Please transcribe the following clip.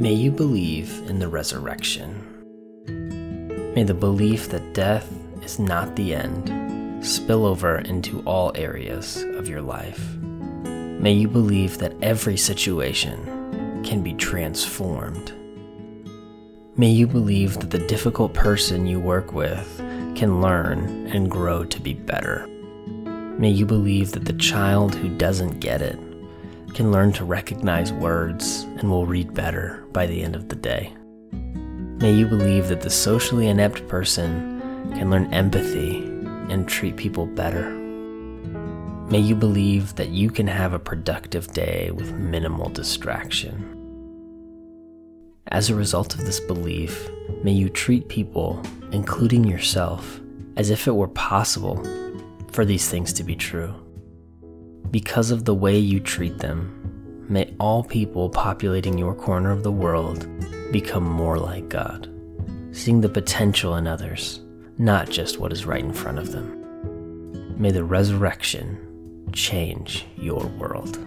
May you believe in the resurrection. May the belief that death is not the end spill over into all areas of your life. May you believe that every situation can be transformed. May you believe that the difficult person you work with can learn and grow to be better. May you believe that the child who doesn't get it can learn to recognize words and will read better by the end of the day. May you believe that the socially inept person can learn empathy and treat people better. May you believe that you can have a productive day with minimal distraction. As a result of this belief, may you treat people, including yourself, as if it were possible for these things to be true. Because of the way you treat them, may all people populating your corner of the world become more like God, seeing the potential in others, not just what is right in front of them. May the resurrection change your world.